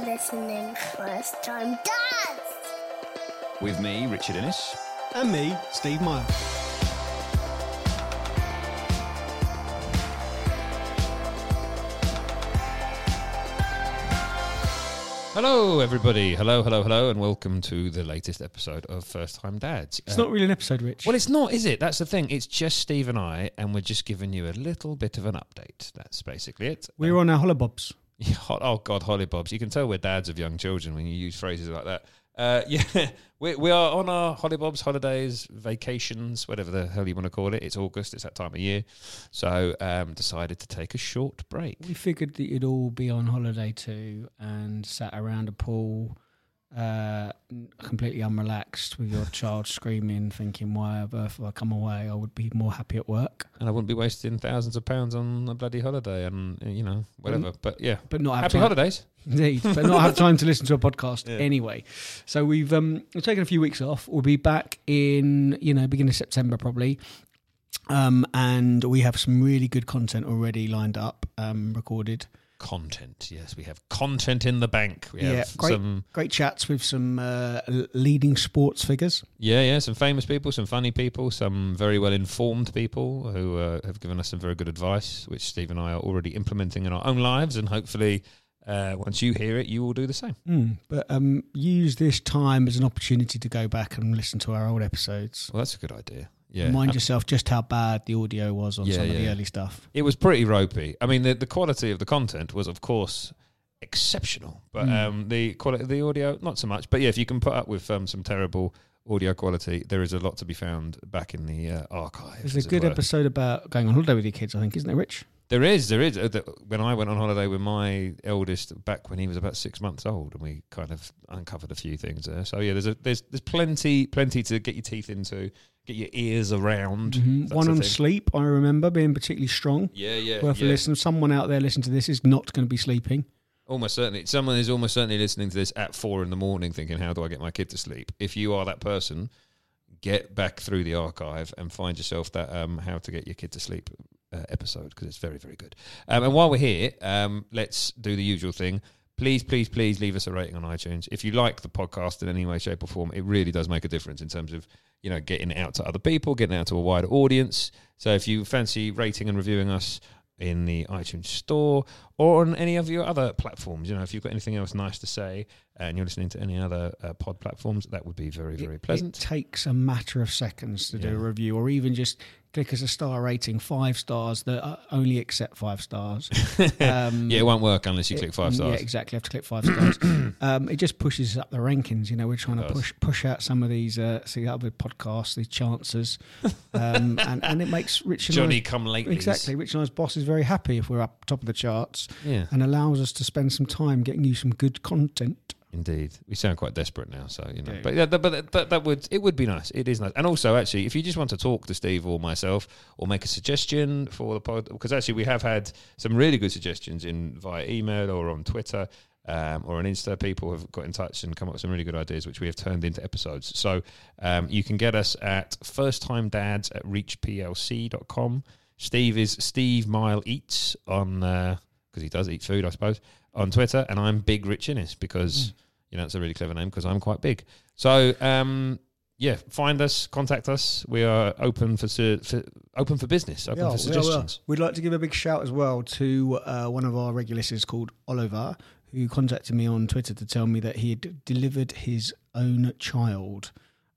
You're listening first time dads. With me, Richard Innes. And me, Steve Myall. Hello, everybody. Hello, hello, hello, and welcome to the latest episode of First Time Dads. It's Uh, not really an episode, Rich. Well, it's not, is it? That's the thing. It's just Steve and I, and we're just giving you a little bit of an update. That's basically it. We're on our hollobobs. Oh God, hollybobs! You can tell we're dads of young children when you use phrases like that. Uh, yeah, we, we are on our hollybobs, holidays, vacations, whatever the hell you want to call it. It's August; it's that time of year, so um, decided to take a short break. We figured that you'd all be on holiday too and sat around a pool, uh, completely unrelaxed with your child screaming, thinking, why on earth have I come away? I would be more happy at work. and I wouldn't be wasting thousands of pounds on a bloody holiday and uh, you know whatever. But yeah, But not have happy time. holidays. Indeed, but not have time to listen to a podcast anyway. So we've um, we've taken a few weeks off. We'll be back in you know beginning of September probably, um, and we have some really good content already lined up, um, recorded. Content, yes, we have content in the bank. We have Yeah, great. some, Great chats with some uh, leading sports figures. yeah, yeah, some famous people, some funny people, some very well informed people who uh, have given us some very good advice, which Steve and I are already implementing in our own lives, and hopefully, uh, once you hear it, you will do the same. Mm, but um, use this time as an opportunity to go back and listen to our old episodes. Well, that's a good idea. Yeah, Remind Uh, yourself just how bad the audio was on Yeah, some of the early stuff. It was pretty ropey. I mean, the, the quality of the content was, of course, exceptional, but Mm. um, the quality, of the audio, not so much. But yeah, if you can put up with um, some terrible audio quality, there is a lot to be found back in the uh, archive. There's a good episode about going on holiday with your kids, I think, isn't there, Rich? There is, there is. Uh, When I went on holiday with my eldest back when he was about six months old, and we kind of uncovered a few things there. So yeah, there's a, there's there's plenty plenty to get your teeth into, get your ears around. Mhm. One on sleep, I remember being particularly strong. Yeah, yeah, Worth a listen. Someone out there listening to this is not going to be sleeping. Almost certainly, someone is almost certainly listening to this at four in the morning, thinking, "How do I get my kid to sleep?" If you are that person, get back through the archive and find yourself that um, "How to Get Your Kid to Sleep" uh, episode because it's very, very good. Um, and while we're here, um, let's do the usual thing. Please, please, please leave us a rating on iTunes. If you like the podcast in any way, shape, or form, it really does make a difference in terms of you know getting it out to other people, getting it out to a wider audience. So if you fancy rating and reviewing us in the iTunes store or on any of your other platforms. You know, if you've got anything else nice to say and you're listening to any other uh, pod platforms, that would be very, very It- pleasant. It takes a matter of seconds to do a review, or even just click as a star rating, five stars that only accept five stars. Um, yeah, it won't work unless you click five stars. Yeah, exactly. have to click five stars. um, it just pushes up the rankings. You know, we're trying It to does. push push out some of these uh, see other podcasts, these chances, um, and and it makes Rich and Johnny I, come lately. exactly Rich and I's boss is very happy if we're up top of the charts Yeah, and allows us to spend some time getting you some good content. Indeed. We sound quite desperate now, so you know. Do. But yeah, that, but that, that would it would be nice. It is nice. And also, actually, if you just want to talk to Steve or myself or make a suggestion for the pod, because actually we have had some really good suggestions in via email or on Twitter. Um, or on Insta, people have got in touch and come up with some really good ideas, which we have turned into episodes. So um, you can get us at firsttimedads at reachplc.com. Steve is Steve Mile Eats on, because he does eat food, I suppose, on Twitter. And I'm Big Rich Innes because, you know, it's a really clever name because I'm quite big. So, um, yeah, find us, contact us. We are open for, su- for open for business, open for are, we suggestions. We'd like to give a big shout as well to uh, one of our regular listeners called Oliver, who contacted me on Twitter to tell me that he had delivered his own child,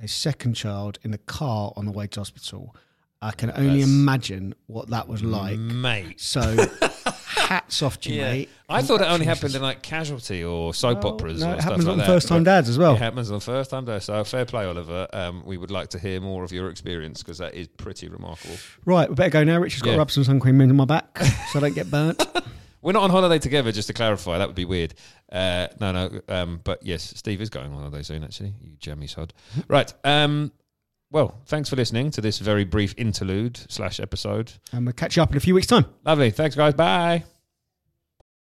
a second child, in the car on the way to hospital. I can only That's- imagine what that was like. Mate. So, hats off to you, Yeah. mate. I thought it only happened in like casualty or soap Well, operas no, or it happens like on that. first time dads as well. It happens on first time dads. So fair play, Oliver. Um, we would like to hear more of your experience because that is pretty remarkable. Right, we better go now. Richard's got to rub some sun cream into my back so I don't get burnt. We're not on holiday together, just to clarify. That would be weird. Uh, no, no. Um, but yes, Steve is going on holiday soon, actually. You jammy sod. right. Um, well, thanks for listening to this very brief interlude slash episode. And we'll catch you up in a few weeks' time. Lovely. Thanks, guys. Bye.